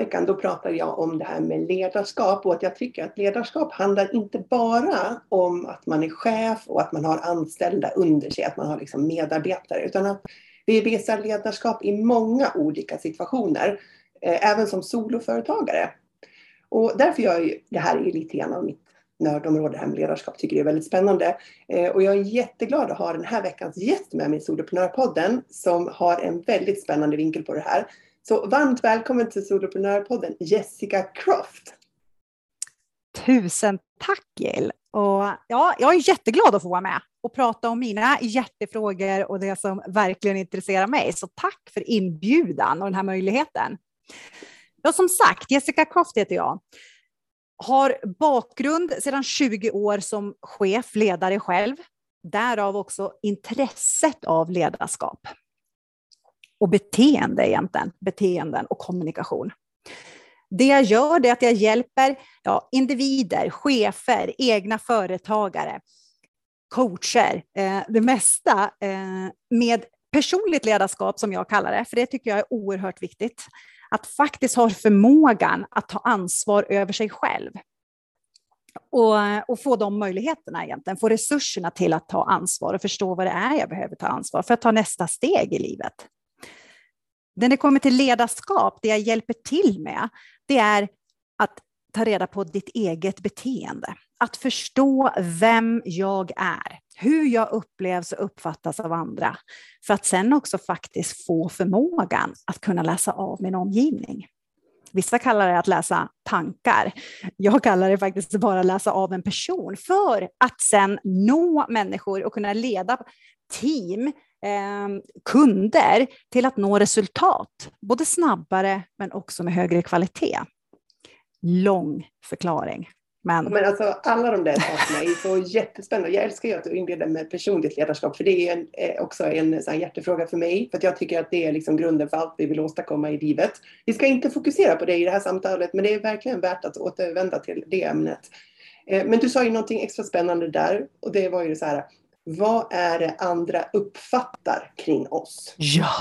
Veckan då pratade jag om det här med ledarskap och att jag tycker att ledarskap handlar inte bara om att man är chef och att man har anställda under sig, att man har liksom medarbetare, utan att vi visar ledarskap i många olika situationer, eh, även som soloföretagare. Och därför gör jag det här är lite grann av mitt nördområde, det här med ledarskap, tycker det är väldigt spännande. Eh, och jag är jätteglad att ha den här veckans gäst med mig i Soloprenörpodden som har en väldigt spännande vinkel på det här. Så varmt välkommen till Soloprenörpodden Jessica Croft. Tusen tack Jill! Och ja, jag är jätteglad att få vara med och prata om mina hjärtefrågor och det som verkligen intresserar mig. Så tack för inbjudan och den här möjligheten. Ja, som sagt, Jessica Croft heter jag. Har bakgrund sedan 20 år som chef, ledare själv. Därav också intresset av ledarskap och beteende egentligen, beteenden och kommunikation. Det jag gör är att jag hjälper ja, individer, chefer, egna företagare, coacher, eh, det mesta eh, med personligt ledarskap som jag kallar det, för det tycker jag är oerhört viktigt. Att faktiskt ha förmågan att ta ansvar över sig själv. Och, och, få de möjligheterna egentligen, få resurserna till att ta ansvar och förstå vad det är jag behöver ta ansvar för att ta nästa steg i livet. När det kommer till ledarskap, det jag hjälper till med, det är att ta reda på ditt eget beteende. Att förstå vem jag är, hur jag upplevs och uppfattas av andra. För att sen också faktiskt få förmågan att kunna läsa av min omgivning. Vissa kallar det att läsa tankar. Jag kallar det faktiskt bara att läsa av en person för att sen nå människor och kunna leda team Ehm, kunder till att nå resultat, både snabbare men också med högre kvalitet. Lång förklaring. Men... men alltså alla de där sakerna är så jättespännande. Jag älskar ju att du inleder med personligt ledarskap för det är en, eh, också en sån hjärtefråga för mig. För att jag tycker att det är liksom grunden för allt vi vill åstadkomma i livet. Vi ska inte fokusera på det i det här samtalet men det är verkligen värt att återvända till det ämnet. Eh, men du sa ju någonting extra spännande där och det var ju så här vad är det andra uppfattar kring oss? Ja,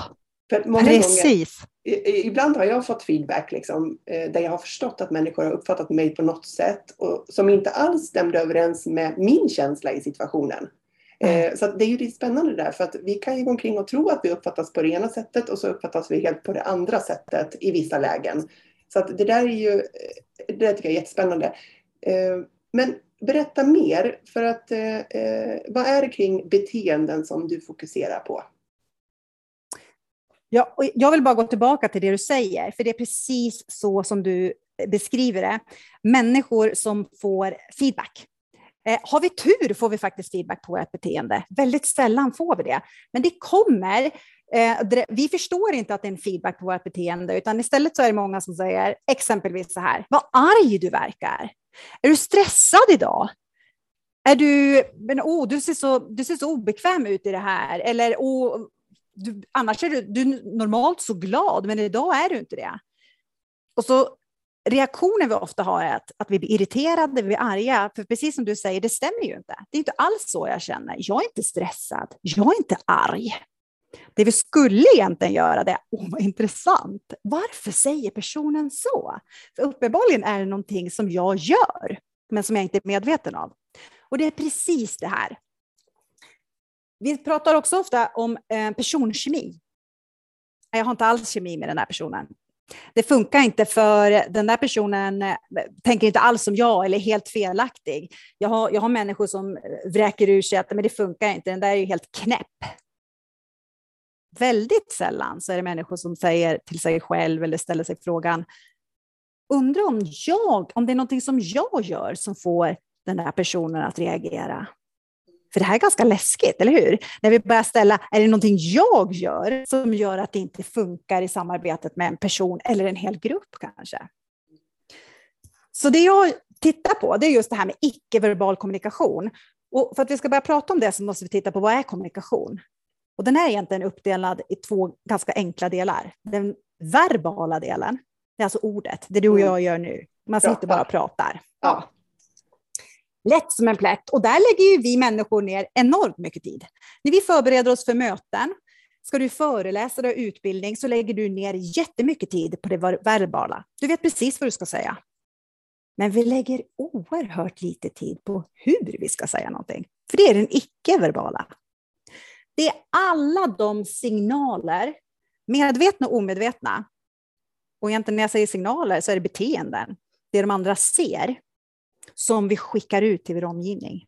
precis. Gånger, ibland har jag fått feedback liksom, eh, där jag har förstått att människor har uppfattat mig på något sätt och, som inte alls stämde överens med min känsla i situationen. Mm. Så det är ju lite spännande där för att vi kan ju gå omkring och tro att vi uppfattas på det ena sättet och så uppfattas vi helt på det andra sättet i vissa lägen. Så det där är ju, eh, det tycker jag är jättespännande. Men berätta mer, för att eh, eh, vad är det kring beteenden som du fokuserar på? Ja, jag vill bara gå tillbaka till det du säger, för det är precis så som du beskriver det. Människor som får feedback. Eh, har vi tur får vi faktiskt feedback på vårt beteende. Väldigt sällan får vi det, men det kommer. Eh, vi förstår inte att det är en feedback på vårt beteende, utan istället så är det många som säger exempelvis så här, vad arg du verkar. Är du stressad idag? Är du, men, oh, du, ser så, du ser så obekväm ut i det här. Eller oh, du, annars är du, du är normalt så glad, men idag är du inte det. Och så reaktionen vi ofta har är att, att vi blir irriterade, vi blir arga. För precis som du säger, det stämmer ju inte. Det är inte alls så jag känner. Jag är inte stressad. Jag är inte arg. Det vi skulle egentligen göra det är, oh vad intressant, varför säger personen så? För uppenbarligen är det någonting som jag gör, men som jag inte är medveten av. Och det är precis det här. Vi pratar också ofta om eh, personkemi. Jag har inte alls kemi med den här personen. Det funkar inte för den där personen eh, tänker inte alls som jag eller är helt felaktig. Jag har, jag har människor som eh, vräker ur sig att men det funkar inte, den där är ju helt knäpp väldigt sällan så är det människor som säger till sig själv eller ställer sig frågan, undrar om jag, om det är någonting som jag gör som får den där personen att reagera. För det här är ganska läskigt, eller hur? När vi börjar ställa, är det någonting jag gör som gör att det inte funkar i samarbetet med en person eller en hel grupp kanske? Så det jag tittar på, det är just det här med icke-verbal kommunikation. Och för att vi ska börja prata om det så måste vi titta på vad är kommunikation? Och den är egentligen uppdelad i två ganska enkla delar. Den verbala delen, det är alltså ordet, det du och jag gör nu. Man sitter bara och pratar. Ja. Lätt som en plätt. Och där lägger ju vi människor ner enormt mycket tid. När vi förbereder oss för möten, ska du föreläsa och utbildning så lägger du ner jättemycket tid på det verbala. Du vet precis vad du ska säga. Men vi lägger oerhört lite tid på hur vi ska säga någonting. För det är den icke-verbala. Det är alla de signaler, medvetna och omedvetna, och egentligen när jag säger signaler så är det beteenden, det de andra ser, som vi skickar ut till vår omgivning.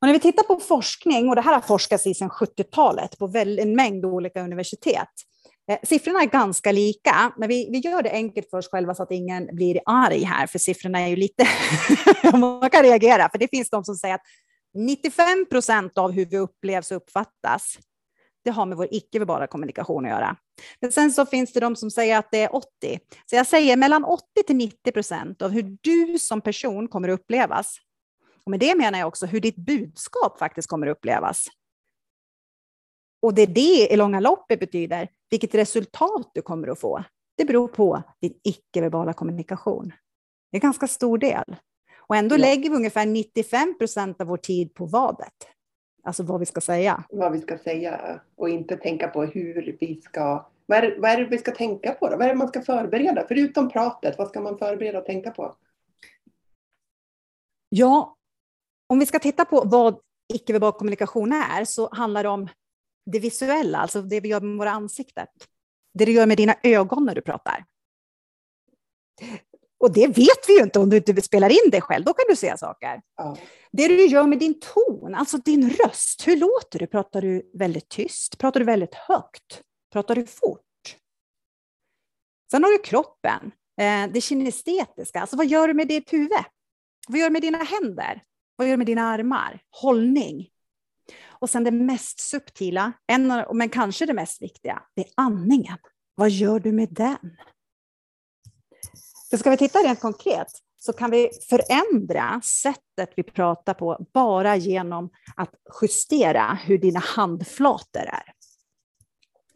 Och när vi tittar på forskning, och det här har forskats i sedan 70-talet på en mängd olika universitet, eh, siffrorna är ganska lika, men vi, vi gör det enkelt för oss själva så att ingen blir arg här, för siffrorna är ju lite... Man kan reagera, för det finns de som säger att 95 procent av hur vi upplevs och uppfattas, det har med vår icke-verbala kommunikation att göra. Men sen så finns det de som säger att det är 80. Så jag säger mellan 80 till 90 procent av hur du som person kommer att upplevas. Och med det menar jag också hur ditt budskap faktiskt kommer att upplevas. Och det är det i långa loppet betyder, vilket resultat du kommer att få, det beror på din icke-verbala kommunikation. Det är en ganska stor del. Och ändå ja. lägger vi ungefär 95 procent av vår tid på vadet. Alltså vad vi ska säga. Vad vi ska säga och inte tänka på hur vi ska... Vad är, vad är det vi ska tänka på då? Vad är det man ska förbereda? Förutom pratet, vad ska man förbereda och tänka på? Ja, om vi ska titta på vad icke-verbal kommunikation är så handlar det om det visuella, alltså det vi gör med våra ansikten. Det du gör med dina ögon när du pratar. Och det vet vi ju inte om du inte spelar in det själv, då kan du se saker. Ja. Det du gör med din ton, alltså din röst, hur låter du? Pratar du väldigt tyst? Pratar du väldigt högt? Pratar du fort? Sen har du kroppen, eh, det kinestetiska, alltså vad gör du med ditt huvud? Vad gör du med dina händer? Vad gör du med dina armar? Hållning. Och sen det mest subtila, en, men kanske det mest viktiga, det är andningen. Vad gör du med den? Så ska vi titta rent konkret så kan vi förändra sättet vi pratar på bara genom att justera hur dina handflator är.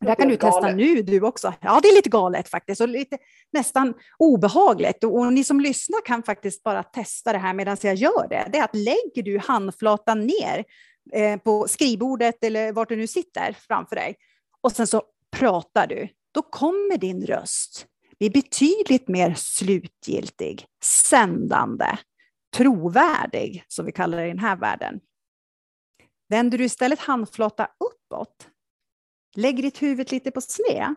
Det här kan du testa galet. nu du också. Ja, det är lite galet faktiskt och lite nästan obehagligt. Och ni som lyssnar kan faktiskt bara testa det här medan jag gör det. Det är att lägger du handflatan ner Eh, på skrivbordet eller vart du nu sitter framför dig och sen så pratar du, då kommer din röst blir betydligt mer slutgiltig, sändande, trovärdig, som vi kallar det i den här världen. Vänder du istället handflata uppåt, lägger ditt huvud lite på sned,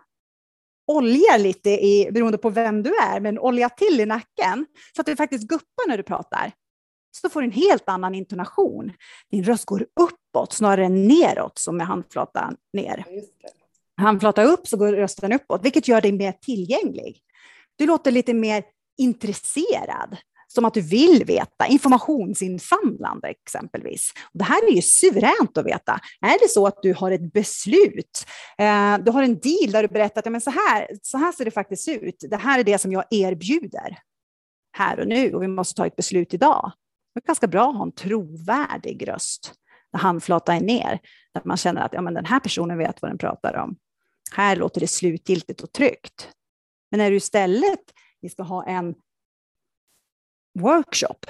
oljar lite, i, beroende på vem du är, men olja till i nacken så att du faktiskt guppar när du pratar så får du en helt annan intonation. Din röst går uppåt snarare än neråt som med handflatan ner. Handflata upp så går rösten uppåt, vilket gör dig mer tillgänglig. Du låter lite mer intresserad, som att du vill veta, informationsinsamlande exempelvis. det här är ju suveränt att veta. Är det så att du har ett beslut, eh, du har en deal där du berättar att ja, men så, här, så här ser det faktiskt ut, det här är det som jag erbjuder här och nu och vi måste ta ett beslut idag. Det är ganska bra att ha en trovärdig röst när handflatan är ner, där man känner att ja, men den här personen vet vad den pratar om. Här låter det slutgiltigt och tryggt. Men när du istället vi ska ha en workshop,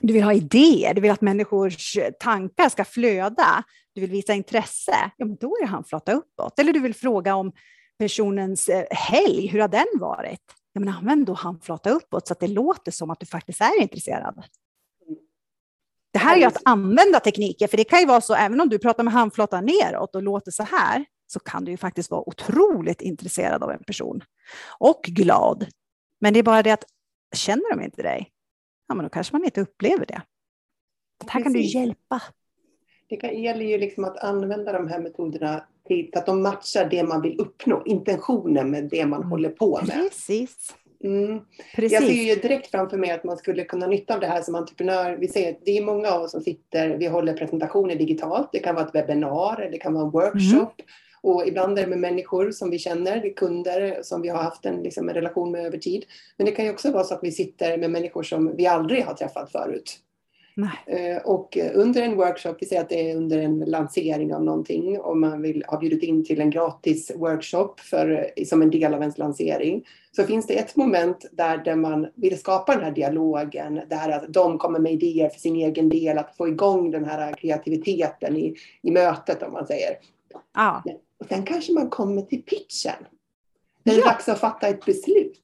du vill ha idéer, du vill att människors tankar ska flöda, du vill visa intresse, ja, men då är det handflata uppåt. Eller du vill fråga om personens eh, helg, hur har den varit? Ja, men använd då handflata uppåt så att det låter som att du faktiskt är intresserad. Det här är ju att använda tekniker, för det kan ju vara så, även om du pratar med handflatan neråt och låter så här, så kan du ju faktiskt vara otroligt intresserad av en person och glad. Men det är bara det att känner de inte dig, ja, men då kanske man inte upplever det. Så här kan du hjälpa. Det gäller ju liksom att använda de här metoderna till att de matchar det man vill uppnå, intentionen med det man mm. håller på med. Precis. Mm. Jag ser ju direkt framför mig att man skulle kunna nytta av det här som entreprenör. Vi ser det är många av oss som sitter, vi håller presentationer digitalt. Det kan vara ett webbinar, det kan vara en workshop. Mm. Och ibland är det med människor som vi känner, kunder som vi har haft en, liksom, en relation med över tid. Men det kan ju också vara så att vi sitter med människor som vi aldrig har träffat förut. Eh, och under en workshop, vi säger att det är under en lansering av någonting och man vill ha bjudit in till en gratis workshop för, som en del av ens lansering. Så finns det ett moment där, där man vill skapa den här dialogen, där att de kommer med idéer för sin egen del, att få igång den här kreativiteten i, i mötet om man säger. Ja. Och sen kanske man kommer till pitchen. Det är ja. dags att fatta ett beslut.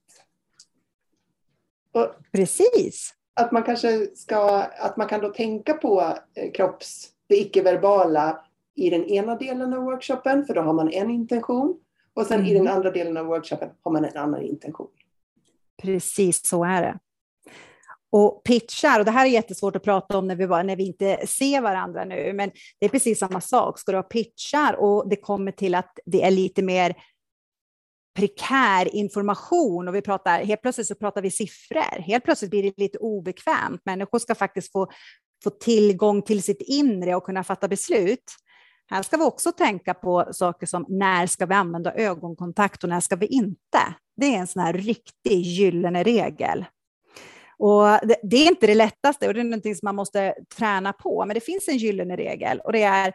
Och Precis att man kanske ska, att man kan då tänka på eh, kropps, det icke-verbala i den ena delen av workshopen, för då har man en intention. Och sen mm. i den mm. andra delen av workshopen har man en annan intention. Precis så är det. Och pitchar, och det här är jättesvårt att prata om när vi, bara, när vi inte ser varandra nu, men det är precis samma sak. Ska du ha pitchar och det kommer till att det är lite mer prekär information och vi pratar, helt plötsligt så pratar vi siffror. Helt plötsligt blir det lite obekvämt. Människor ska faktiskt få, få tillgång till sitt inre och kunna fatta beslut. Här ska vi också tänka på saker som när ska vi använda ögonkontakt och när ska vi inte? Det är en sån här riktig gyllene regel. Och det, det, är inte det lättaste och det är någonting som man måste träna på, men det finns en gyllene regel och det är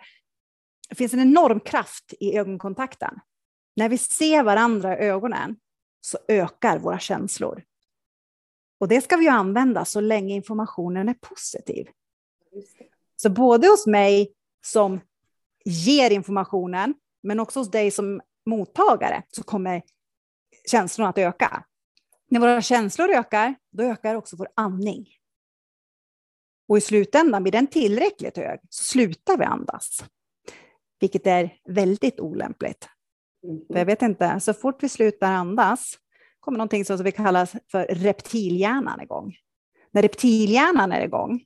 det finns en enorm kraft i ögonkontakten. När vi ser varandra i ögonen så ökar våra känslor. Och det ska vi använda så länge informationen är positiv. Så både hos mig som ger informationen, men också hos dig som mottagare, så kommer känslorna att öka. När våra känslor ökar, då ökar också vår andning. Och i slutändan, blir den tillräckligt hög, så slutar vi andas. Vilket är väldigt olämpligt. Mm. Jag vet inte, så fort vi slutar andas kommer någonting som vi kallar för reptilhjärnan igång. När reptilhjärnan är igång,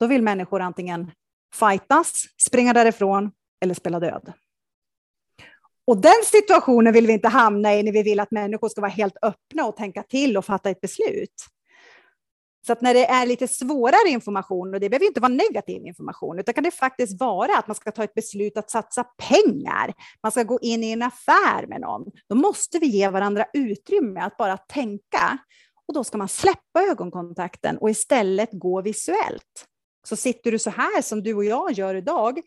då vill människor antingen fightas, springa därifrån eller spela död. Och den situationen vill vi inte hamna i när vi vill att människor ska vara helt öppna och tänka till och fatta ett beslut. Så att när det är lite svårare information, och det behöver inte vara negativ information, utan kan det faktiskt vara att man ska ta ett beslut att satsa pengar, man ska gå in i en affär med någon, då måste vi ge varandra utrymme att bara tänka. Och då ska man släppa ögonkontakten och istället gå visuellt. Så sitter du så här som du och jag gör idag,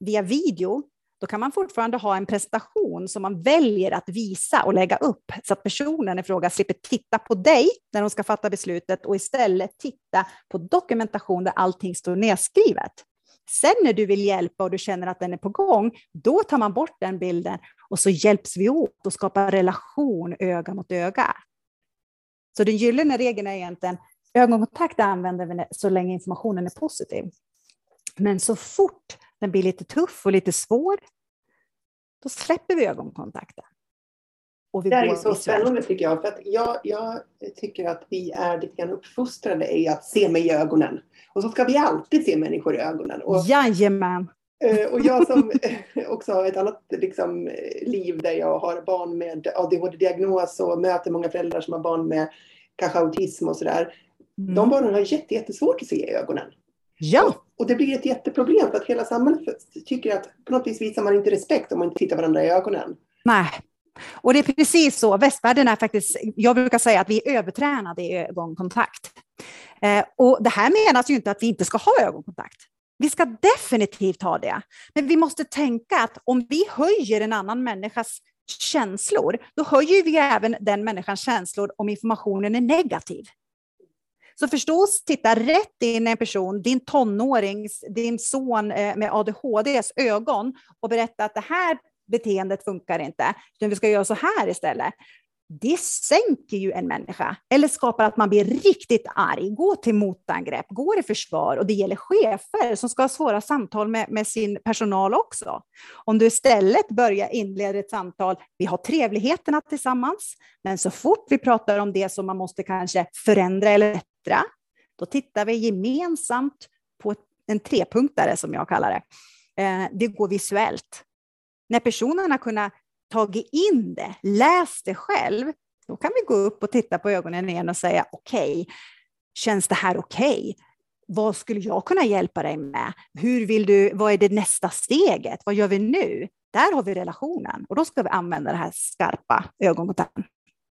via video, då kan man fortfarande ha en presentation som man väljer att visa och lägga upp så att personen i fråga slipper titta på dig när de ska fatta beslutet och istället titta på dokumentation där allting står nedskrivet. Sen när du vill hjälpa och du känner att den är på gång, då tar man bort den bilden och så hjälps vi åt och skapar relation öga mot öga. Så den gyllene regeln är egentligen ögonkontakt använder vi så länge informationen är positiv. Men så fort den blir lite tuff och lite svår, då släpper vi ögonkontakten. Vi det är så spännande tycker jag. För att jag, jag tycker att vi är lite grann uppfostrade i att se mig i ögonen. Och så ska vi alltid se människor i ögonen. Och, Jajamän! Eh, och jag som också har ett annat liksom, liv där jag har barn med ADHD-diagnos och möter många föräldrar som har barn med kanske autism och sådär. Mm. De barnen har jättesvårt att se i ögonen. Ja. Och, det blir ett jätteproblem för att hela samhället tycker att på något vis visar man inte respekt om man inte tittar varandra i ögonen. Nej. Och det är precis så, västvärlden är faktiskt, jag brukar säga att vi är övertränade i ögonkontakt. Eh, och det här menas ju inte att vi inte ska ha ögonkontakt. Vi ska definitivt ha det. Men vi måste tänka att om vi höjer en annan människas känslor, då höjer vi även den människans känslor om informationen är negativ. Så förstås, titta rätt in i en person, din tonårings, din son eh, med ADHDs ögon och berätta att det här beteendet funkar inte, utan vi ska göra så här istället. Det sänker ju en människa, eller skapar att man blir riktigt arg, går till motangrepp, går i försvar. Och det gäller chefer som ska ha svåra samtal med, med sin personal också. Om du istället börjar inleda ett samtal, vi har trevligheterna tillsammans, men så fort vi pratar om det som man måste kanske förändra eller bättra, då tittar vi gemensamt på en trepunktare som jag kallar det. Eh, det går visuellt. När personerna kunnat tagit in det, läst det själv, då kan vi gå upp och titta på ögonen igen och säga okej, okay, känns det här okej? Okay? Vad skulle jag kunna hjälpa dig med? Hur vill du, vad är det nästa steget? Vad gör vi nu? Där har vi relationen och då ska vi använda det här skarpa ögonkontakten.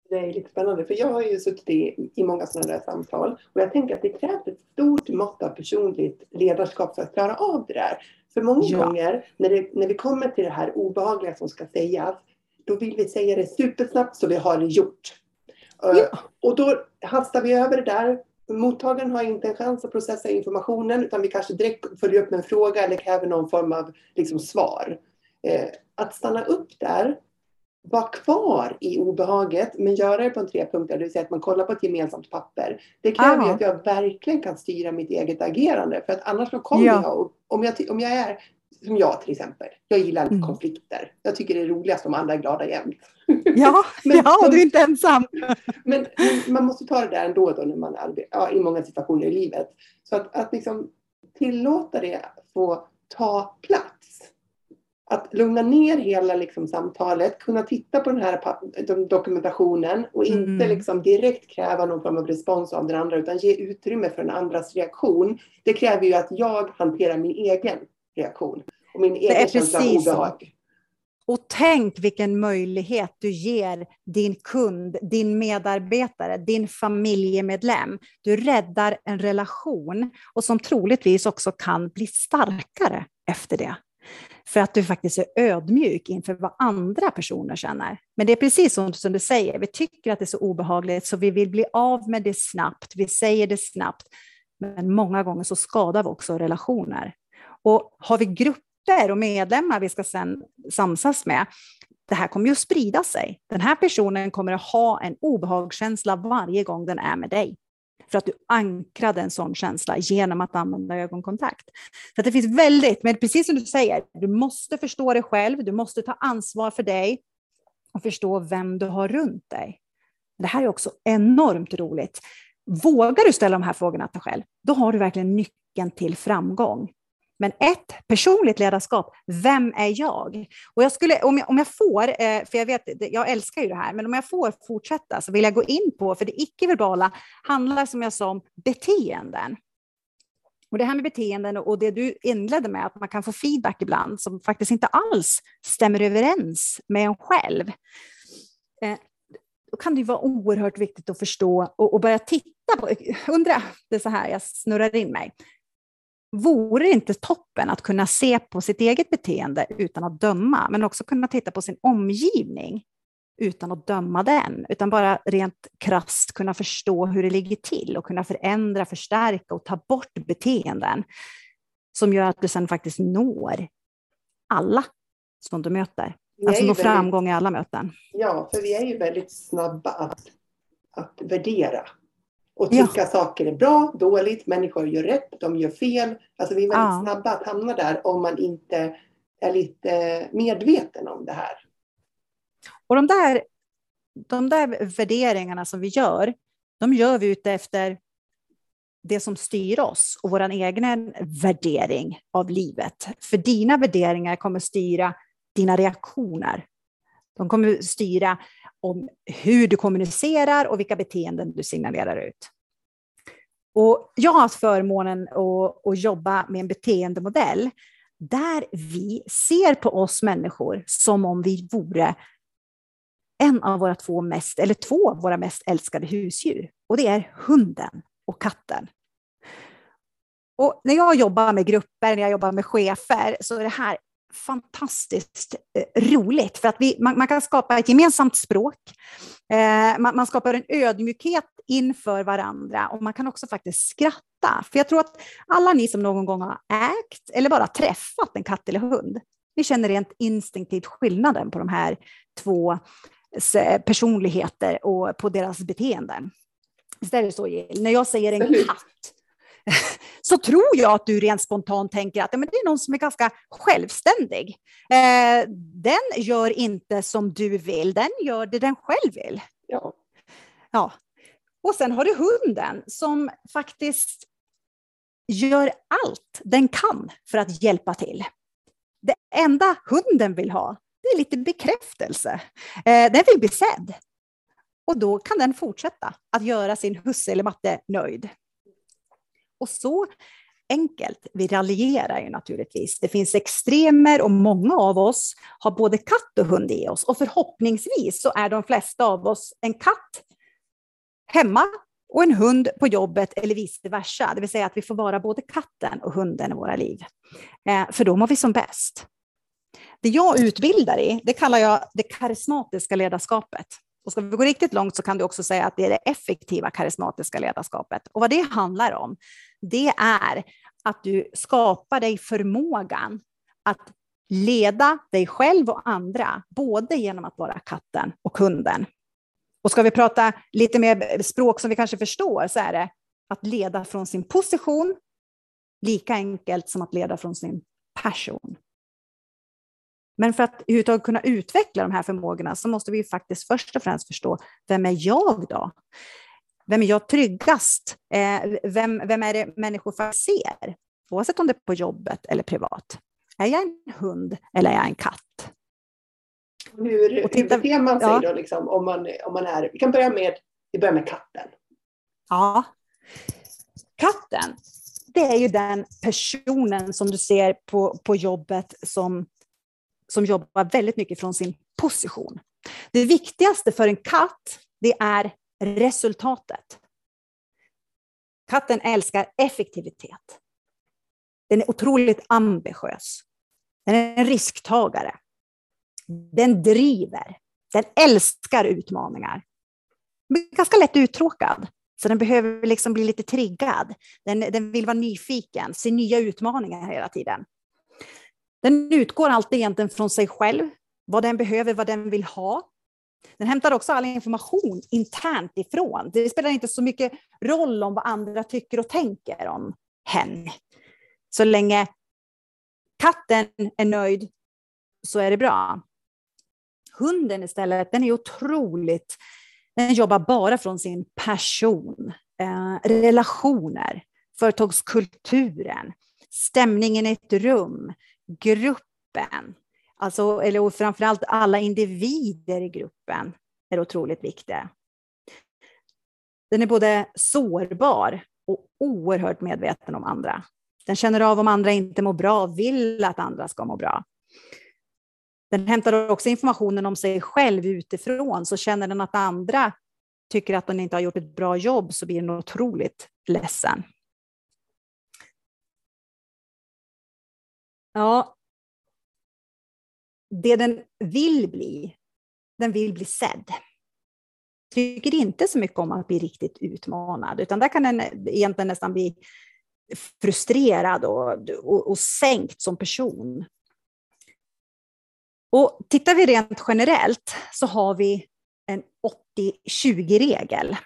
Det är lite spännande, för jag har ju suttit i, i många sådana där samtal och jag tänker att det krävs ett stort mått av personligt ledarskap för att klara av det där. För många ja. gånger när, det, när vi kommer till det här obehagliga som ska sägas, då vill vi säga det supersnabbt så vi har det gjort. Ja. Uh, och då hastar vi över det där. Mottagaren har inte en chans att processa informationen utan vi kanske direkt följer upp med en fråga eller kräver någon form av liksom, svar. Uh, att stanna upp där vara kvar i obehaget men göra det på en tre punkter, det vill säga att man kollar på ett gemensamt papper. Det kräver ju att jag verkligen kan styra mitt eget agerande för att annars kommer ja. jag, om jag, om jag är som jag till exempel, jag gillar mm. konflikter. Jag tycker det är roligast om alla är glada jämt. Ja, men, ja du är inte ensam. men, man måste ta det där ändå då när man ja, i många situationer i livet. Så att, att liksom tillåta det få ta plats att lugna ner hela liksom, samtalet, kunna titta på den här dokumentationen och inte mm. liksom, direkt kräva någon form av respons av den andra utan ge utrymme för den andras reaktion. Det kräver ju att jag hanterar min egen reaktion och min egen känsla av obehag. Och tänk vilken möjlighet du ger din kund, din medarbetare, din familjemedlem. Du räddar en relation och som troligtvis också kan bli starkare efter det. För att du faktiskt är ödmjuk inför vad andra personer känner. Men det är precis som, som du säger, vi tycker att det är så obehagligt så vi vill bli av med det snabbt, vi säger det snabbt. Men många gånger så skadar vi också relationer. Och har vi grupper och medlemmar vi ska sen samsas med, det här kommer ju att sprida sig. Den här personen kommer att ha en obehagskänsla varje gång den är med dig för att du ankrade en sån känsla genom att använda ögonkontakt. Så det finns väldigt, men precis som du säger, du måste förstå dig själv, du måste ta ansvar för dig och förstå vem du har runt dig. Det här är också enormt roligt. Vågar du ställa de här frågorna till dig själv, då har du verkligen nyckeln till framgång. Men ett, personligt ledarskap. Vem är jag? Och jag skulle, om, jag, om jag får, eh, för jag vet, jag älskar ju det här, men om jag får fortsätta så vill jag gå in på, för det icke-verbala handlar som jag sa om beteenden. Och det här med beteenden och det du inledde med, att man kan få feedback ibland som faktiskt inte alls stämmer överens med en själv. Eh, då kan det vara oerhört viktigt att förstå och, och börja titta på, undra, det är så här jag snurrar in mig, Vore det inte toppen att kunna se på sitt eget beteende utan att döma, men också kunna titta på sin omgivning utan att döma den, utan bara rent krast kunna förstå hur det ligger till och kunna förändra, förstärka och ta bort beteenden som gör att du sen faktiskt når alla som du möter. Alltså nå framgång i alla möten. Ja, för vi är ju väldigt snabba att, att värdera och tycka ja. saker är bra, dåligt, människor gör rätt, de gör fel. Alltså vi är väldigt ja. snabba att hamna där om man inte är lite medveten om det här. Och de där, de där värderingarna som vi gör, de gör vi ute efter det som styr oss och vår egen värdering av livet. För dina värderingar kommer styra dina reaktioner. De kommer styra om hur du kommunicerar och vilka beteenden du signalerar ut. Och jag har haft förmånen att, att jobba med en beteendemodell där vi ser på oss människor som om vi vore en av våra två mest, eller två av våra mest älskade husdjur. Och det är hunden och katten. Och när jag jobbar med grupper, när jag jobbar med chefer, så är det här fantastiskt eh, roligt för att vi, man, man, kan skapa ett gemensamt språk. Eh, man, man, skapar en ödmjukhet inför varandra och man kan också faktiskt skratta. För jag tror att alla ni som någon gång har ägt eller bara träffat en katt eller hund, ni känner rent instinktivt skillnaden på de här två personligheter och på deras beteenden. Visst är det så, Jill? När jag säger en katt så tror jag att du rent spontant tänker att ja, men det är någon som är ganska självständig. Eh, den gör inte som du vill, den gör det den själv vill. Ja. ja. Och sen har du hunden som faktiskt gör allt den kan för att hjälpa till. Det enda hunden vill ha, det är lite bekräftelse. Eh, den vill bli sedd. Och då kan den fortsätta att göra sin husse eller matte nöjd. Och så enkelt. Vi raljerar ju naturligtvis. Det finns extremer och många av oss har både katt och hund i oss. Och förhoppningsvis så är de flesta av oss en katt hemma och en hund på jobbet eller vice versa. Det vill säga att vi får vara både katten och hunden i våra liv. Eh, för då mår vi som bäst. Det jag utbildar i, det kallar jag det karismatiska ledarskapet. Och ska vi gå riktigt långt så kan du också säga att det är det effektiva karismatiska ledarskapet. Och vad det handlar om, det är att du skapar dig förmågan att leda dig själv och andra, både genom att vara katten och kunden. Och ska vi prata lite mer språk som vi kanske förstår, så är det att leda från sin position, lika enkelt som att leda från sin passion. Men för att överhuvudtaget kunna utveckla de här förmågorna så måste vi faktiskt först och främst förstå, vem är jag då? Vem är jag tryggast? Eh, vem, vem är det människor faktiskt ser? Oavsett om det är på jobbet eller privat. Är jag en hund eller är jag en katt? Hur, och titta, hur beter man sig ja. då liksom, om, man, om man är... Vi kan börja med, vi börjar med katten. Ja. Katten, det är ju den personen som du ser på, på jobbet som som jobbar väldigt mycket från sin position. Det viktigaste för en katt, det är resultatet. Katten älskar effektivitet. Den är otroligt ambitiös. Den är en risktagare. Den driver. Den älskar utmaningar. Men ganska lätt uttråkad, så den behöver liksom bli lite triggad. Den, den vill vara nyfiken, se nya utmaningar hela tiden. Den utgår alltid egentligen från sig själv, vad den behöver, vad den vill ha. Den hämtar också all information internt ifrån. Det spelar inte så mycket roll om vad andra tycker och tänker om hen. Så länge katten är nöjd så är det bra. Hunden istället, den är otroligt, den jobbar bara från sin passion, eh, relationer, företagskulturen, stämningen i ett rum, gruppen, alltså, eller framförallt alla individer i gruppen, är otroligt viktig. Den är både sårbar och oerhört medveten om andra. Den känner av om andra inte mår bra och vill att andra ska må bra. Den hämtar också informationen om sig själv utifrån, så känner den att andra tycker att den inte har gjort ett bra jobb så blir den otroligt ledsen. Ja, det den vill bli, den vill bli sedd. Tycker inte så mycket om att bli riktigt utmanad, utan där kan den egentligen nästan bli frustrerad och, och, och sänkt som person. Och tittar vi rent generellt så har vi en 80-20-regel.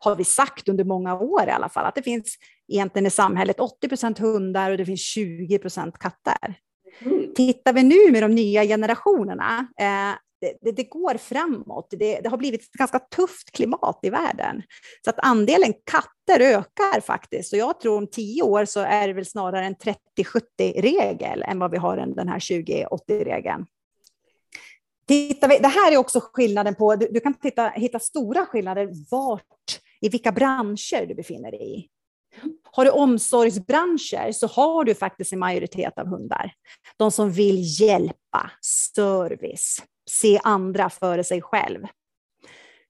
Har vi sagt under många år i alla fall, att det finns egentligen i samhället 80 procent hundar och det finns 20 procent katter. Mm. Tittar vi nu med de nya generationerna, eh, det, det, det, går framåt. Det, det, har blivit ett ganska tufft klimat i världen. Så att andelen katter ökar faktiskt. Och jag tror om tio år så är det väl snarare en 30-70-regel än vad vi har den här 20-80-regeln. Tittar vi, det här är också skillnaden på, du, du kan titta, hitta stora skillnader vart, i vilka branscher du befinner dig i. Har du omsorgsbranscher så har du faktiskt en majoritet av hundar. De som vill hjälpa, service, se andra före sig själv.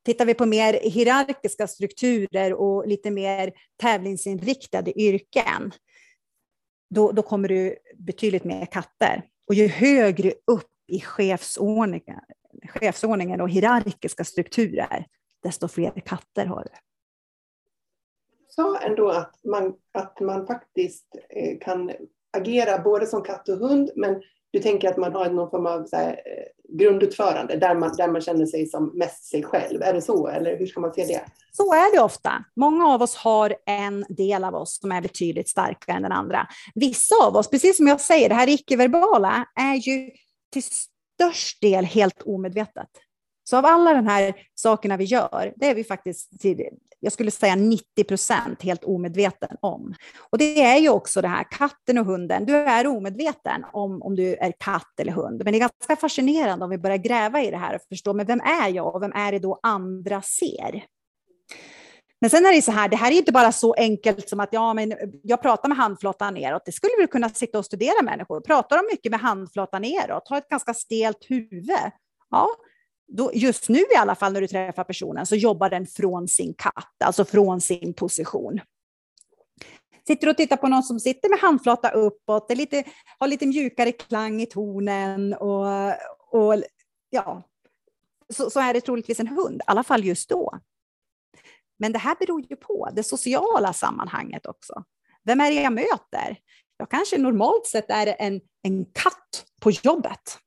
Tittar vi på mer hierarkiska strukturer och lite mer tävlingsinriktade yrken, då, då kommer du betydligt mer katter. Och ju högre upp i chefsordningen, chefsordningen och hierarkiska strukturer, desto fler katter har du sa ändå att man, att man faktiskt eh, kan agera både som katt och hund, men du tänker att man har någon form av så här, eh, grundutförande där man, där man känner sig som mest sig själv. Är det så, eller hur ska man se det? Så är det ofta. Många av oss har en del av oss som är betydligt starkare än den andra. Vissa av oss, precis som jag säger, det här icke-verbala är ju till störst del helt omedvetet. Så av alla de här sakerna vi gör, det är vi faktiskt till, jag skulle säga 90 procent helt omedveten om. Och det är ju också det här katten och hunden. Du är omedveten om, om du är katt eller hund. Men det är ganska fascinerande om vi börjar gräva i det här och förstå, men vem är jag och vem är det då andra ser? Men sen är det så här, det här är inte bara så enkelt som att ja, men jag pratar med handflatan neråt. Det skulle vi kunna sitta och studera människor. Pratar de mycket med handflatan neråt, har ett ganska stelt huvud, ja, då, just nu i alla fall när du träffar personen så jobbar den från sin katt, alltså från sin position. Sitter du och tittar på någon som sitter med handflata uppåt, är lite, har lite mjukare klang i tonen och, och ja, så, så är det troligtvis en hund, i alla fall just då. Men det här beror ju på det sociala sammanhanget också. Vem är det jag möter? Jag kanske normalt sett är en, en katt på jobbet.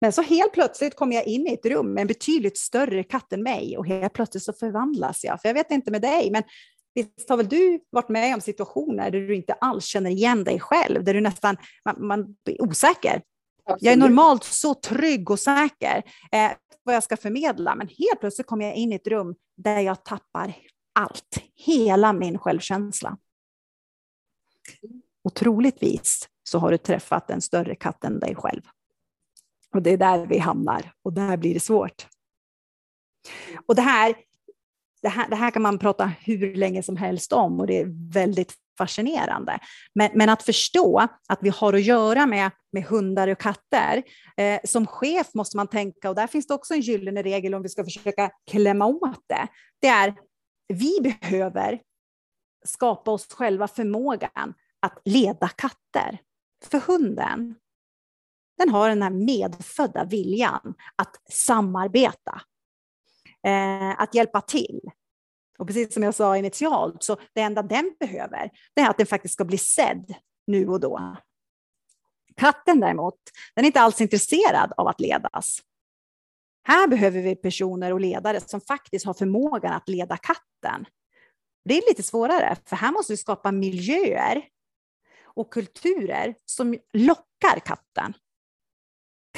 Men så helt plötsligt kommer jag in i ett rum med en betydligt större katt än mig och helt plötsligt så förvandlas jag. För jag vet inte med dig, men visst har väl du varit med om situationer där du inte alls känner igen dig själv, där du nästan man, man blir osäker. Absolut. Jag är normalt så trygg och säker eh, vad jag ska förmedla, men helt plötsligt kommer jag in i ett rum där jag tappar allt, hela min självkänsla. Och troligtvis så har du träffat en större katt än dig själv. Och det är där vi hamnar och där blir det svårt. Och det här, det här, det här kan man prata hur länge som helst om och det är väldigt fascinerande. Men, men att förstå att vi har att göra med, med hundar och katter. Eh, som chef måste man tänka, och där finns det också en gyllene regel om vi ska försöka klämma åt det. Det är vi behöver skapa oss själva förmågan att leda katter. För hunden, den har den här medfödda viljan att samarbeta, eh, att hjälpa till. Och precis som jag sa initialt, så det enda den behöver, det är att den faktiskt ska bli sedd nu och då. Katten däremot, den är inte alls intresserad av att ledas. Här behöver vi personer och ledare som faktiskt har förmågan att leda katten. Det är lite svårare, för här måste vi skapa miljöer och kulturer som lockar katten.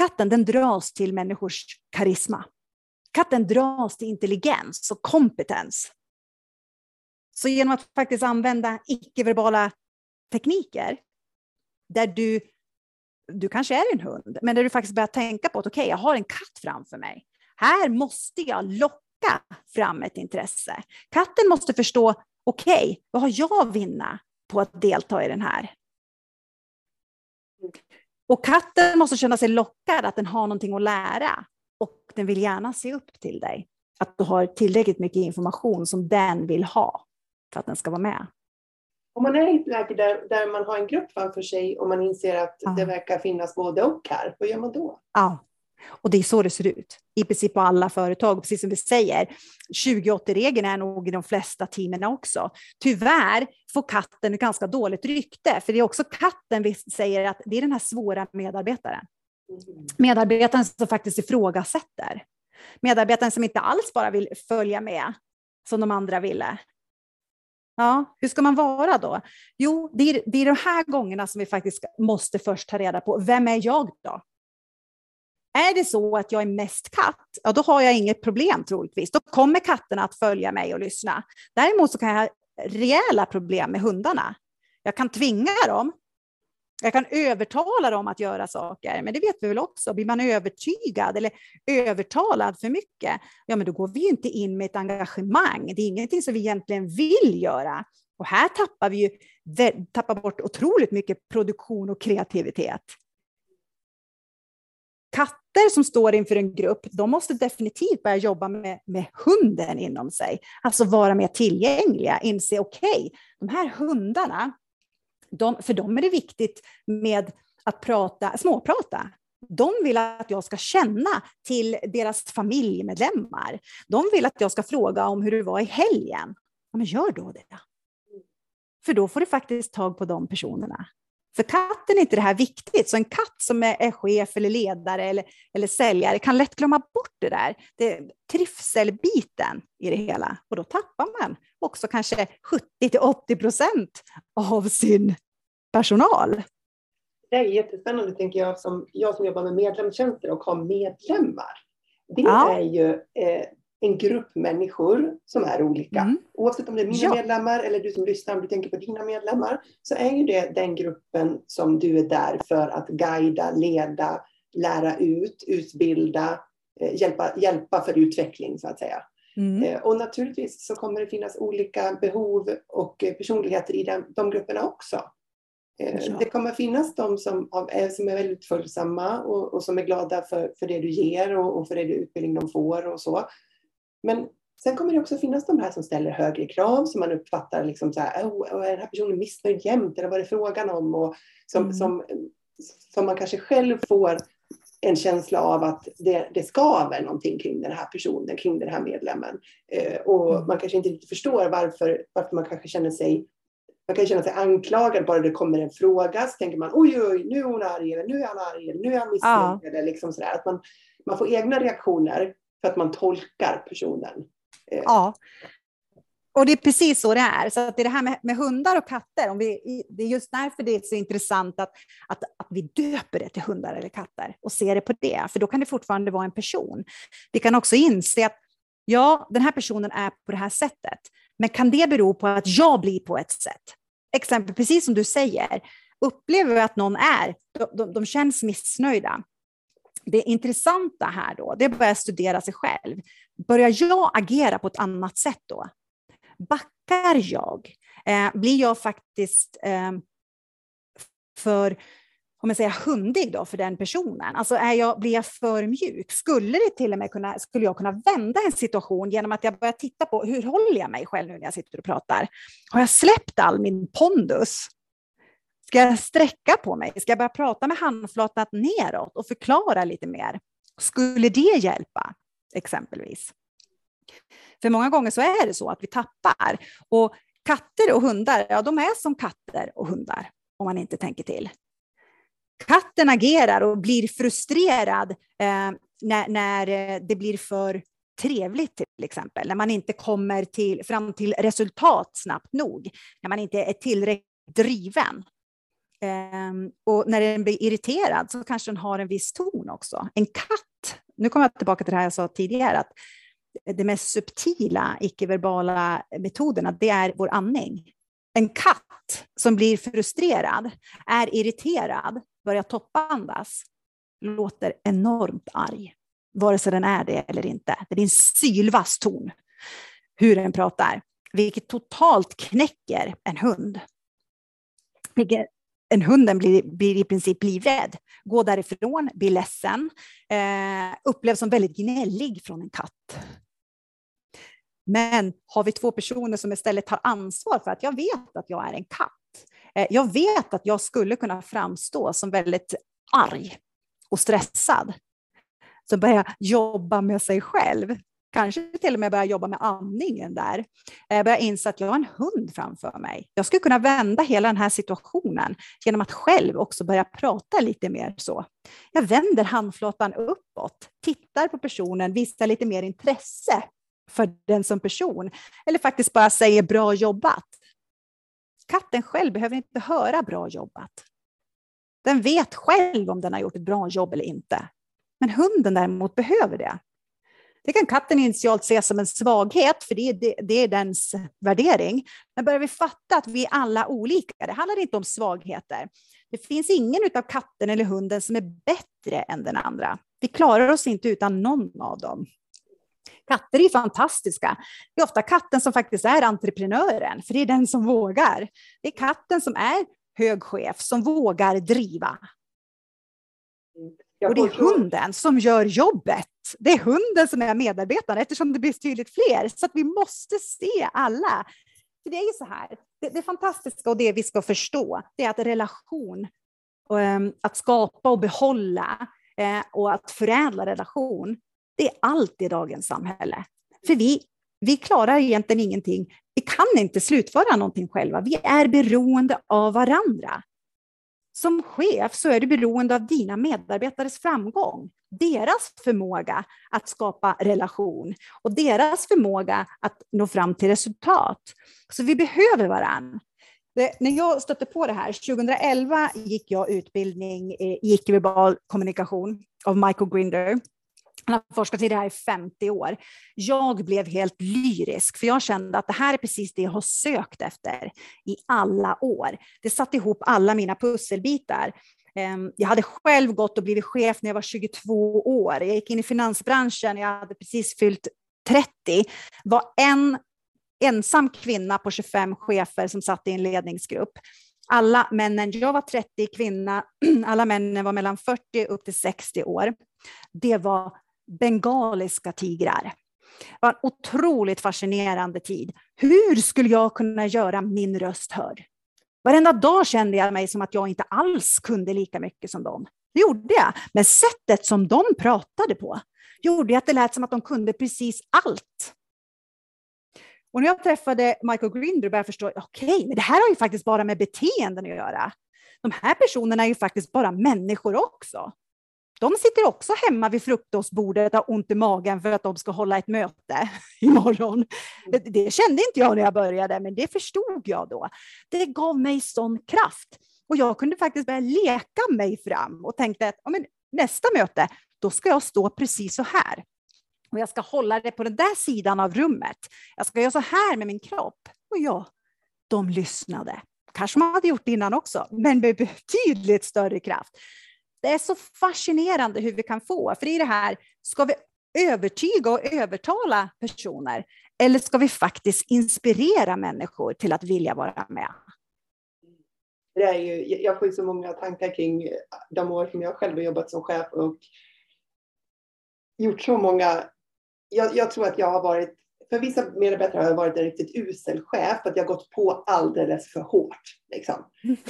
Katten den dras till människors karisma. Katten dras till intelligens och kompetens. Så genom att faktiskt använda icke-verbala tekniker, där du, du kanske är en hund, men där du faktiskt börjar tänka på att okej, okay, jag har en katt framför mig. Här måste jag locka fram ett intresse. Katten måste förstå, okej, okay, vad har jag att vinna på att delta i den här? Och katten måste känna sig lockad, att den har någonting att lära. Och den vill gärna se upp till dig. Att du har tillräckligt mycket information som den vill ha för att den ska vara med. Om man är i ett läge där, där man har en grupp framför sig och man inser att ja. det verkar finnas både och här, vad gör man då? Ja, och det är så det ser ut i princip på alla företag. Precis som vi säger, 2080-regeln är nog i de flesta teamen också. Tyvärr får katten ett ganska dåligt rykte, för det är också katten vi säger att det är den här svåra medarbetaren. Medarbetaren som faktiskt ifrågasätter. Medarbetaren som inte alls bara vill följa med som de andra ville. Ja, hur ska man vara då? Jo, det är, det är de här gångerna som vi faktiskt måste först ta reda på, vem är jag då? Är det så att jag är mest katt, ja då har jag inget problem troligtvis. Då kommer katterna att följa mig och lyssna. Däremot så kan jag ha rejäla problem med hundarna. Jag kan tvinga dem. Jag kan övertala dem att göra saker, men det vet vi väl också. Blir man övertygad eller övertalad för mycket, ja men då går vi ju inte in med ett engagemang. Det är ingenting som vi egentligen vill göra. Och här tappar vi ju tappar bort otroligt mycket produktion och kreativitet som står inför en grupp, de måste definitivt börja jobba med, med hunden inom sig. Alltså vara mer tillgängliga, inse okej, okay, de här hundarna, de, för dem är det viktigt med att prata, småprata. De vill att jag ska känna till deras familjemedlemmar. De vill att jag ska fråga om hur det var i helgen. Ja, men gör då det. För då får du faktiskt tag på de personerna. För katten är inte det här viktigt, så en katt som är, är chef eller ledare eller, eller säljare kan lätt glömma bort det där, det trivselbiten i det hela. Och då tappar man också kanske 70 80 procent av sin personal. Det är jättespännande, tänker jag, som jag som jobbar med medlemstjänster och har medlemmar. Det ja. är ju eh, en grupp människor som är olika. Mm. Oavsett om det är mina ja. medlemmar eller du som lyssnar, om du tänker på dina medlemmar, så är ju det den gruppen som du är där för att guida, leda, lära ut, utbilda, eh, hjälpa, hjälpa för utveckling så att säga. Mm. Eh, och naturligtvis så kommer det finnas olika behov och personligheter i den, de grupperna också. Eh, ja. Det kommer finnas de som, som är väldigt följsamma och, och, som är glada för, för det du ger och, och för det utbildning de får och så. Men sen kommer det också finnas de här som ställer högre krav som man uppfattar liksom så här, oh, är den här personen missnöjd jämt eller vad är det frågan om? Och som, mm. som, som man kanske själv får en känsla av att det, det skaver någonting kring den här personen, kring den här medlemmen. Eh, och mm. man kanske inte riktigt förstår varför, varför man kanske känner sig man kan känna sig anklagad bara det kommer en fråga så tänker man oj, oj, nu är hon arg, eller nu är han arg, eller nu är han missnöjd. Ja. Eller liksom sådär. Att man, man får egna reaktioner för att man tolkar personen. Eh. Ja, och det är precis så det är. Så att det är det här med, med hundar och katter, om vi, det är just därför det är så intressant att, att, att vi döper det till hundar eller katter och ser det på det, för då kan det fortfarande vara en person. Vi kan också inse att ja, den här personen är på det här sättet, men kan det bero på att jag blir på ett sätt? Exempel, precis som du säger, upplever vi att någon är, de, de, de känns missnöjda. Det intressanta här då, det är att börja studera sig själv. Börjar jag agera på ett annat sätt då? Backar jag? Eh, blir jag faktiskt eh, för om jag säger hundig då för den personen? Alltså är jag, blir jag för mjuk? Skulle, det till och med kunna, skulle jag kunna vända en situation genom att jag börjar titta på hur håller jag mig själv nu när jag sitter och pratar? Har jag släppt all min pondus? Ska jag sträcka på mig? Ska jag börja prata med handflatan neråt och förklara lite mer? Skulle det hjälpa, exempelvis? För många gånger så är det så att vi tappar. Och katter och hundar, ja de är som katter och hundar om man inte tänker till. Katten agerar och blir frustrerad eh, när, när eh, det blir för trevligt till exempel, när man inte kommer till, fram till resultat snabbt nog, när man inte är tillräckligt driven. Ehm, och när den blir irriterad så kanske den har en viss ton också. En katt, nu kommer jag tillbaka till det här jag sa tidigare, att de mest subtila icke-verbala metoderna, det är vår andning. En katt som blir frustrerad, är irriterad, börjar toppandas, låter enormt arg, vare sig den är det eller inte. Det är en sylvass ton, hur den pratar, vilket totalt knäcker en hund. Vilket en hunden blir, blir i princip livrädd, går därifrån, blir ledsen, eh, upplevs som väldigt gnällig från en katt. Men har vi två personer som istället tar ansvar för att jag vet att jag är en katt. Eh, jag vet att jag skulle kunna framstå som väldigt arg och stressad. Så börja jobba med sig själv. Kanske till och med börja jobba med andningen där. Eh, börja inse att jag har en hund framför mig. Jag skulle kunna vända hela den här situationen genom att själv också börja prata lite mer så. Jag vänder handflatan uppåt, tittar på personen, visar lite mer intresse för den som person. Eller faktiskt bara säger bra jobbat. Katten själv behöver inte höra bra jobbat. Den vet själv om den har gjort ett bra jobb eller inte. Men hunden däremot behöver det. Det kan katten initialt se som en svaghet, för det är, det, det är dens värdering. Men börjar vi fatta att vi är alla olika, det handlar inte om svagheter. Det finns ingen av katten eller hunden som är bättre än den andra. Vi klarar oss inte utan någon av dem. Katter är fantastiska. Det är ofta katten som faktiskt är entreprenören, för det är den som vågar. Det är katten som är hög chef, som vågar driva. Och det är hunden som gör jobbet. Det är hunden som är medarbetaren eftersom det blir tydligt fler. Så att vi måste se alla. För det är ju så här, det, det fantastiska och det vi ska förstå, det är att relation, ehm, att skapa och behålla eh, och att förädla relation, det är allt i dagens samhälle. För vi, vi klarar egentligen ingenting. Vi kan inte slutföra någonting själva. Vi är beroende av varandra. Som chef så är du beroende av dina medarbetares framgång, deras förmåga att skapa relation och deras förmåga att nå fram till resultat. Så vi behöver varandra. när jag stötte på det här, 2011 gick jag utbildning i icke-verbal kommunikation av Michael Grinder han har forskat i det här i 50 år. Jag blev helt lyrisk, för jag kände att det här är precis det jag har sökt efter i alla år. Det satte ihop alla mina pusselbitar. Ehm, jag hade själv gått och blivit chef när jag var 22 år. Jag gick in i finansbranschen, jag hade precis fyllt 30 var en ensam kvinna på 25 chefer som satt i en ledningsgrupp. Alla männen, jag var 30 kvinna, alla männen var mellan 40 upp till 60 år. Det var bengaliska tigrar. Det var en otroligt fascinerande tid. Hur skulle jag kunna göra min röst hörd? Varenda dag kände jag mig som att jag inte alls kunde lika mycket som dem. Det gjorde jag, men sättet som de pratade på gjorde att det lät som att de kunde precis allt. Och när jag träffade Michael Grinder började jag förstå, okej, okay, men det här har ju faktiskt bara med beteenden att göra. De här personerna är ju faktiskt bara människor också. De sitter också hemma vid frukostbordet och har ont i magen för att de ska hålla ett möte imorgon. Det, det kände inte jag när jag började, men det förstod jag då. Det gav mig sån kraft. Och jag kunde faktiskt börja leka mig fram och tänkte att ja, men nästa möte, då ska jag stå precis så här. Och jag ska hålla det på den där sidan av rummet. Jag ska göra så här med min kropp. Och ja, de lyssnade. Kanske man hade gjort det innan också, men med betydligt större kraft. Det är så fascinerande hur vi kan få, för i det här, ska vi övertyga och övertala personer? Eller ska vi faktiskt inspirera människor till att vilja vara med? Det är ju, jag får ju så många tankar kring de år som jag själv har jobbat som chef och gjort så många... Jag, jag tror att jag har varit för vissa medarbetare har jag varit en riktigt usel chef, att jag har gått på alldeles för hårt. Liksom.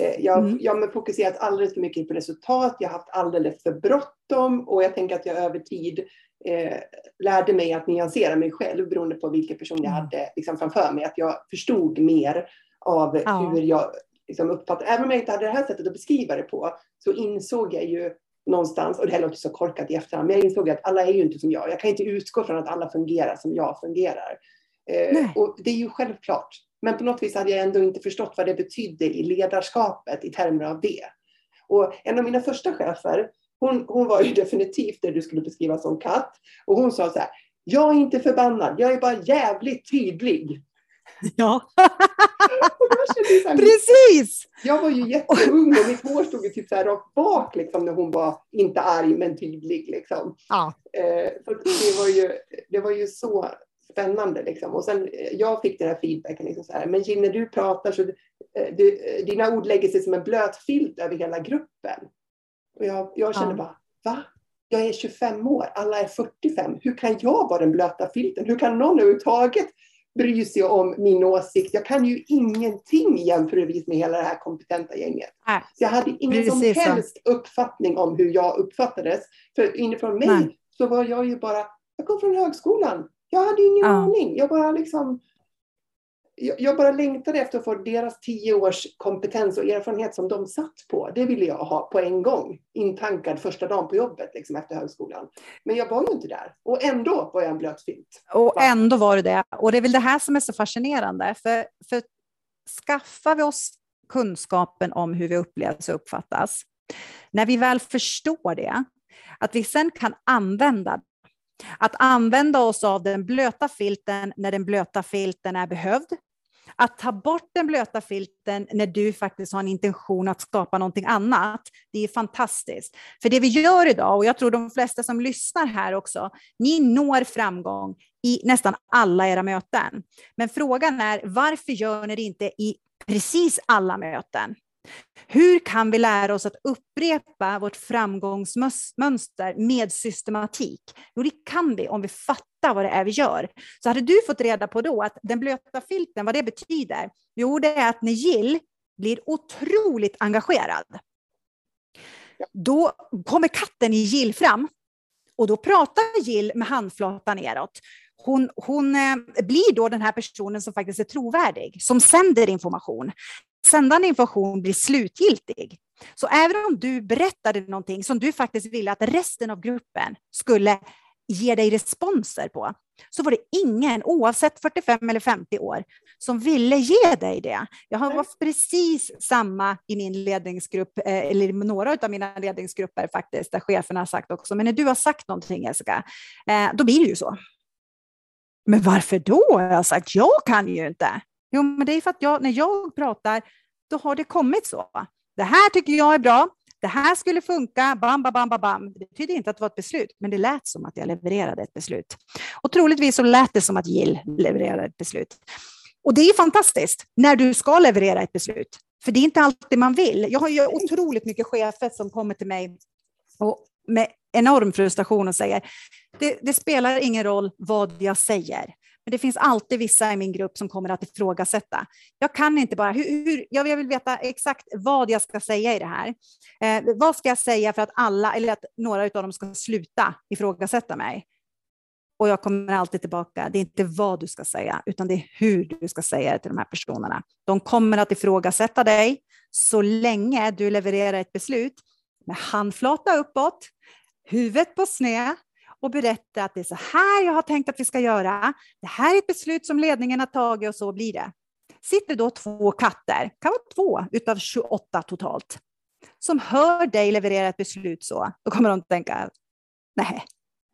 Eh, jag, mm. jag har fokuserat alldeles för mycket på resultat, jag har haft alldeles för bråttom och jag tänker att jag över tid eh, lärde mig att nyansera mig själv beroende på vilken person jag mm. hade liksom, framför mig. Att jag förstod mer av ja. hur jag liksom, uppfattade, även om jag inte hade det här sättet att beskriva det på, så insåg jag ju någonstans, och det här låter så korkat i efterhand, men jag insåg att alla är ju inte som jag. Jag kan inte utgå från att alla fungerar som jag fungerar. Eh, och det är ju självklart. Men på något vis hade jag ändå inte förstått vad det betydde i ledarskapet i termer av det. Och en av mina första chefer, hon, hon var ju definitivt det du skulle beskriva som katt. Och hon sa så här, jag är inte förbannad, jag är bara jävligt tydlig. Ja. här, Precis! Jag var ju jätteung och mitt hår stod ju typ så här rakt bak liksom, när hon var inte arg men tydlig. Liksom. Ja. Eh, så det, var ju, det var ju så spännande. Liksom. Och sen, eh, jag fick den här feedbacken. Liksom så här, men Jill, när du pratar så eh, du, dina ord lägger sig som en blöt filt över hela gruppen. Och jag, jag kände ja. bara, va? Jag är 25 år, alla är 45. Hur kan jag vara den blöta filten? Hur kan någon överhuvudtaget bry sig om min åsikt. Jag kan ju ingenting jämförelsevis med hela det här kompetenta gänget. Nej. Så jag hade ingen som helst så. uppfattning om hur jag uppfattades. För inifrån mig Nej. så var jag ju bara, jag kom från högskolan. Jag hade ingen ja. aning. Jag bara liksom jag bara längtade efter att få deras tio års kompetens och erfarenhet som de satt på. Det ville jag ha på en gång, intankad första dagen på jobbet liksom, efter högskolan. Men jag var ju inte där och ändå var jag en blöt filt. Och ändå var du det. Och det är väl det här som är så fascinerande. För, för skaffar vi oss kunskapen om hur vi upplevs och uppfattas, när vi väl förstår det, att vi sen kan använda att använda oss av den blöta filten när den blöta filten är behövd, att ta bort den blöta filten när du faktiskt har en intention att skapa någonting annat, det är fantastiskt. För det vi gör idag, och jag tror de flesta som lyssnar här också, ni når framgång i nästan alla era möten. Men frågan är, varför gör ni det inte i precis alla möten? Hur kan vi lära oss att upprepa vårt framgångsmönster med systematik? Jo, det kan vi om vi fattar vad det är vi gör. Så hade du fått reda på då att den blöta filten, vad det betyder? Jo, det är att när Jill blir otroligt engagerad, då kommer katten i Jill fram och då pratar Jill med handflatan neråt. Hon, hon eh, blir då den här personen som faktiskt är trovärdig, som sänder information sändande information blir slutgiltig. Så även om du berättade någonting som du faktiskt ville att resten av gruppen skulle ge dig responser på, så var det ingen, oavsett 45 eller 50 år, som ville ge dig det. Jag har varit precis samma i min ledningsgrupp, eh, eller i några av mina ledningsgrupper faktiskt, där cheferna har sagt också, men när du har sagt någonting Jessica, eh, då blir det ju så. Men varför då? Jag har sagt, jag kan ju inte. Jo, men det är för att jag, när jag pratar, då har det kommit så. Det här tycker jag är bra. det här skulle funka, bam, bam, bam, bam. Det betyder inte att det var ett beslut, men det lät som att jag levererade ett beslut. Och troligtvis så lät det som att Jill levererade ett beslut. Och det är fantastiskt när du ska leverera ett beslut, för det är inte alltid man vill. Jag har ju otroligt mycket chefer som kommer till mig och med enorm frustration och säger det, det spelar ingen roll vad jag säger. För det finns alltid vissa i min grupp som kommer att ifrågasätta. Jag kan inte bara, hur, hur, jag vill veta exakt vad jag ska säga i det här. Eh, vad ska jag säga för att alla, eller att några av dem ska sluta ifrågasätta mig? Och jag kommer alltid tillbaka, det är inte vad du ska säga, utan det är hur du ska säga det till de här personerna. De kommer att ifrågasätta dig så länge du levererar ett beslut med handflata uppåt, huvudet på sned och berätta att det är så här jag har tänkt att vi ska göra. Det här är ett beslut som ledningen har tagit och så blir det. Sitter då två katter, kan vara två utav 28 totalt, som hör dig leverera ett beslut så, då kommer de att tänka, nej,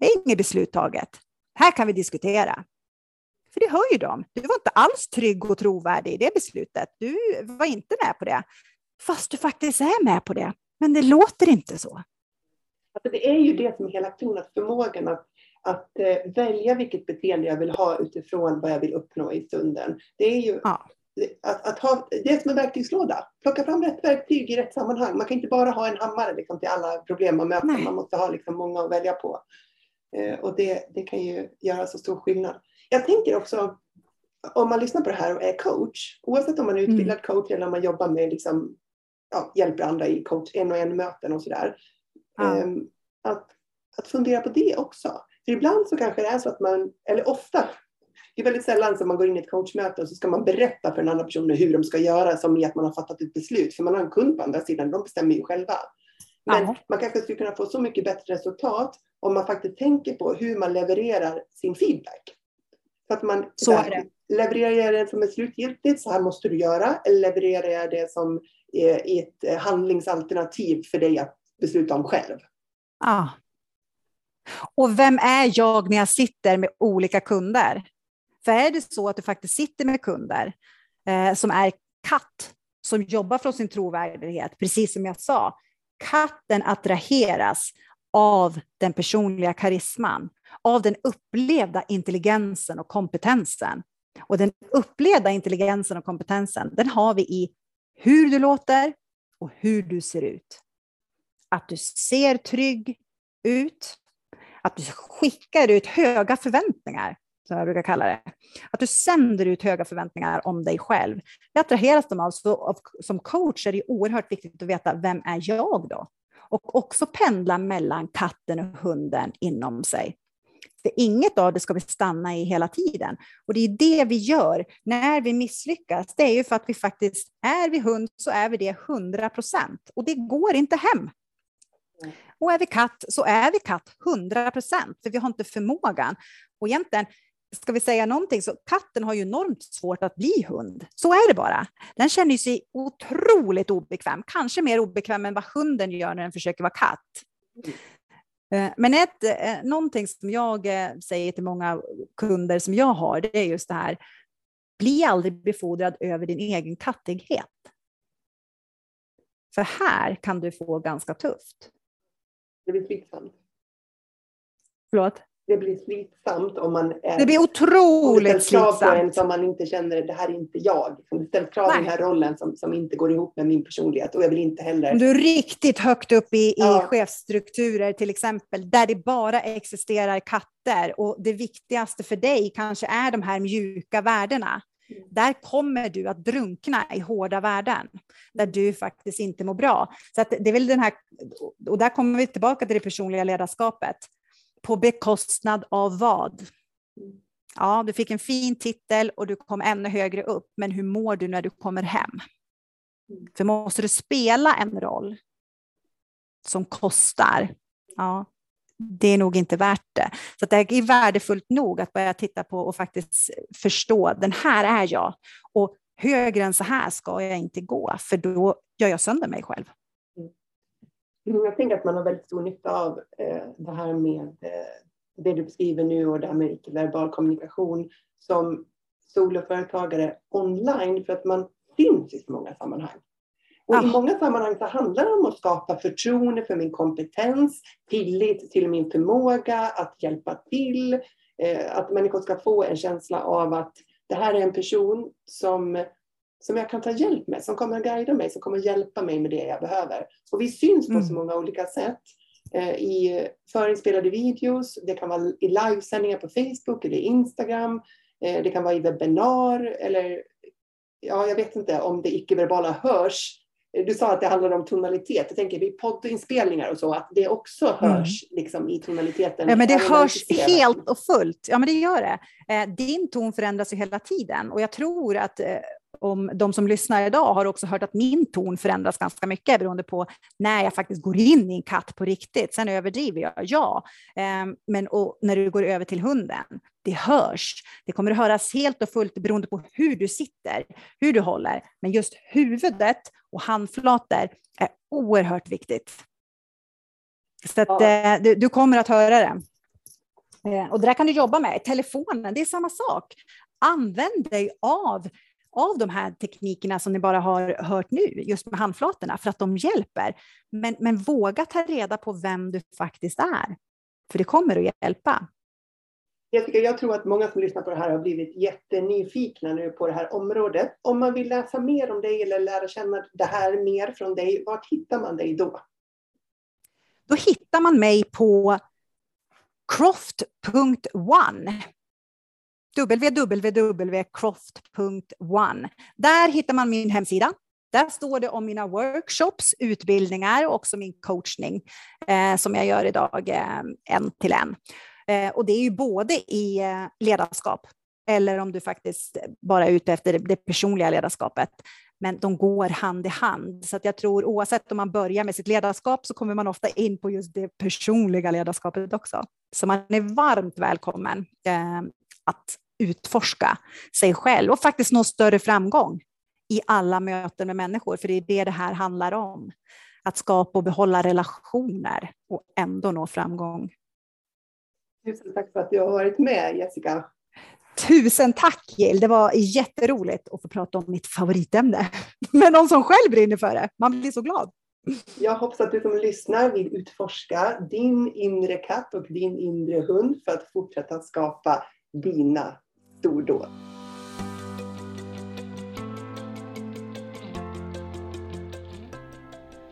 det är inget beslut taget. Här kan vi diskutera. För det hör ju de. Du var inte alls trygg och trovärdig i det beslutet. Du var inte med på det. Fast du faktiskt är med på det. Men det låter inte så. Alltså det är ju det som är hela kronans förmågan att, att eh, välja vilket beteende jag vill ha utifrån vad jag vill uppnå i stunden. Det är ju ja. att, att, ha, det är som en verktygslåda. Plocka fram rätt verktyg i rätt sammanhang. Man kan inte bara ha en hammare liksom, till alla problem man möter. Nej. Man måste ha liksom, många att välja på. Eh, och det, det kan ju göra så stor skillnad. Jag tänker också, om man lyssnar på det här och är coach, oavsett om man är mm. utbildad mm. coach eller om man jobbar med liksom, ja, hjälper andra i coach, en och en möten och sådär. Ja. Um, att, att fundera på det också. För ibland så kanske det är så att man, eller ofta, det är väldigt sällan som man går in i ett coachmöte och så ska man berätta för den andra personen hur de ska göra som i att man har fattat ett beslut. För man har en kund på andra sidan, de bestämmer ju själva. Men ja. man kanske skulle kunna få så mycket bättre resultat om man faktiskt tänker på hur man levererar sin feedback. Så att man så är det. levererar jag det som är slutgiltigt, så här måste du göra, eller levererar jag det som ett handlingsalternativ för dig att besluta om själv? Ja. Och vem är jag när jag sitter med olika kunder? För är det så att du faktiskt sitter med kunder eh, som är katt, som jobbar från sin trovärdighet, precis som jag sa, katten attraheras av den personliga karisman, av den upplevda intelligensen och kompetensen. Och den upplevda intelligensen och kompetensen, den har vi i hur du låter och hur du ser ut. Att du ser trygg ut, att du skickar ut höga förväntningar, som jag brukar kalla det. Att du sänder ut höga förväntningar om dig själv. Det attraheras de alltså av, som coach är det oerhört viktigt att veta, vem är jag då? Och också pendla mellan katten och hunden inom sig. För inget av det ska vi stanna i hela tiden. Och det är det vi gör när vi misslyckas. Det är ju för att vi faktiskt, är vi hund så är vi det 100 procent. Och det går inte hem. Och är vi katt så är vi katt 100 procent, för vi har inte förmågan. Och egentligen, ska vi säga någonting, så katten har ju enormt svårt att bli hund. Så är det bara. Den känner sig otroligt obekväm, kanske mer obekväm än vad hunden gör när den försöker vara katt. Eh, men ett, eh, någonting som jag eh, säger till många kunder som jag har, det är just det här, bli aldrig befordrad över din egen kattighet. För här kan du få ganska tufft. Det blir slitsamt. Förlåt? Det blir slitsamt om man är... Det blir otroligt slitsamt. på en som man inte känner, det här är inte jag. Det ställs krav i den här rollen som, som inte går ihop med min personlighet och jag vill inte heller... Du är riktigt högt upp i, ja. i chefsstrukturer till exempel, där det bara existerar katter och det viktigaste för dig kanske är de här mjuka värdena. Där kommer du att drunkna i hårda värden, där du faktiskt inte mår bra. Så det är väl den här, och där kommer vi tillbaka till det personliga ledarskapet. På bekostnad av vad? Ja, du fick en fin titel och du kom ännu högre upp, men hur mår du när du kommer hem? För måste du spela en roll som kostar, ja, det är nog inte värt det. Så det är värdefullt nog att börja titta på och faktiskt förstå, den här är jag. Och högre än så här ska jag inte gå, för då gör jag sönder mig själv. Mm. Jag tänker att man har väldigt stor nytta av eh, det här med eh, det du beskriver nu och det här med icke-verbal kommunikation som soloföretagare online för att man finns i så många sammanhang. Och ja. i många sammanhang så handlar det om att skapa förtroende för min kompetens, tillit till min förmåga att hjälpa till, eh, att människor ska få en känsla av att det här är en person som, som jag kan ta hjälp med, som kommer att guida mig, som kommer att hjälpa mig med det jag behöver. Och vi syns på mm. så många olika sätt. Eh, I förinspelade videos, det kan vara i livesändningar på Facebook eller Instagram, eh, det kan vara i webbinar eller ja, jag vet inte om det icke-verbala hörs. Du sa att det handlade om tonalitet. Jag tänker vid poddinspelningar och så, att det också mm. hörs mm. liksom, i tonaliteten. Ja, men det hörs helt och fullt. Ja, men det gör det. Eh, din ton förändras ju hela tiden och jag tror att om de som lyssnar idag har också hört att min ton förändras ganska mycket beroende på när jag faktiskt går in i en katt på riktigt. Sen överdriver jag, ja. Ehm, men när du går över till hunden, det hörs. Det kommer att höras helt och fullt beroende på hur du sitter, hur du håller. Men just huvudet och handflator är oerhört viktigt. Så att, ja. Eh, du, du, kommer att höra det. Eh, och det där kan du jobba med. Telefonen, det är samma sak. Använd dig av av de här teknikerna som ni bara har hört nu, just med handflatorna, för att de hjälper. Men, men våga ta reda på vem du faktiskt är, för det kommer att hjälpa. Jessica, jag tror att många som lyssnar på det här har blivit jättenyfikna nu på det här området. Om man vill läsa mer om dig eller lära känna det här mer från dig, vart hittar man dig då? Då hittar man mig på croft.one www.croft.one. Där hittar man min hemsida. Där står det om mina workshops, utbildningar och också min coachning eh, som jag gör idag eh, en till en. Eh, och det är ju både i eh, ledarskap eller om du faktiskt bara är ute efter det personliga ledarskapet. Men de går hand i hand. Så att jag tror oavsett om man börjar med sitt ledarskap så kommer man ofta in på just det personliga ledarskapet också. Så man är varmt välkommen eh, att utforska sig själv och faktiskt nå större framgång i alla möten med människor, för det är det det här handlar om. Att skapa och behålla relationer och ändå nå framgång. Tusen tack för att du har varit med, Jessica. Tusen tack Jill, det var jätteroligt att få prata om mitt favoritämne med någon som själv brinner för det. Man blir så glad. Jag hoppas att du som lyssnar vill utforska din inre katt och din inre hund för att fortsätta skapa dina Stor då.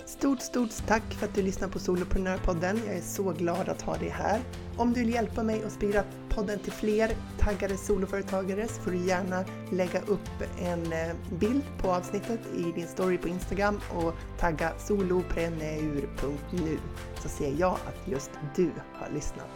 Stort, stort tack för att du lyssnar på Soloprenörpodden. Jag är så glad att ha dig här. Om du vill hjälpa mig att sprida podden till fler taggade soloföretagare så får du gärna lägga upp en eh, bild på avsnittet i din story på Instagram och tagga solopreneur.nu så ser jag att just du har lyssnat.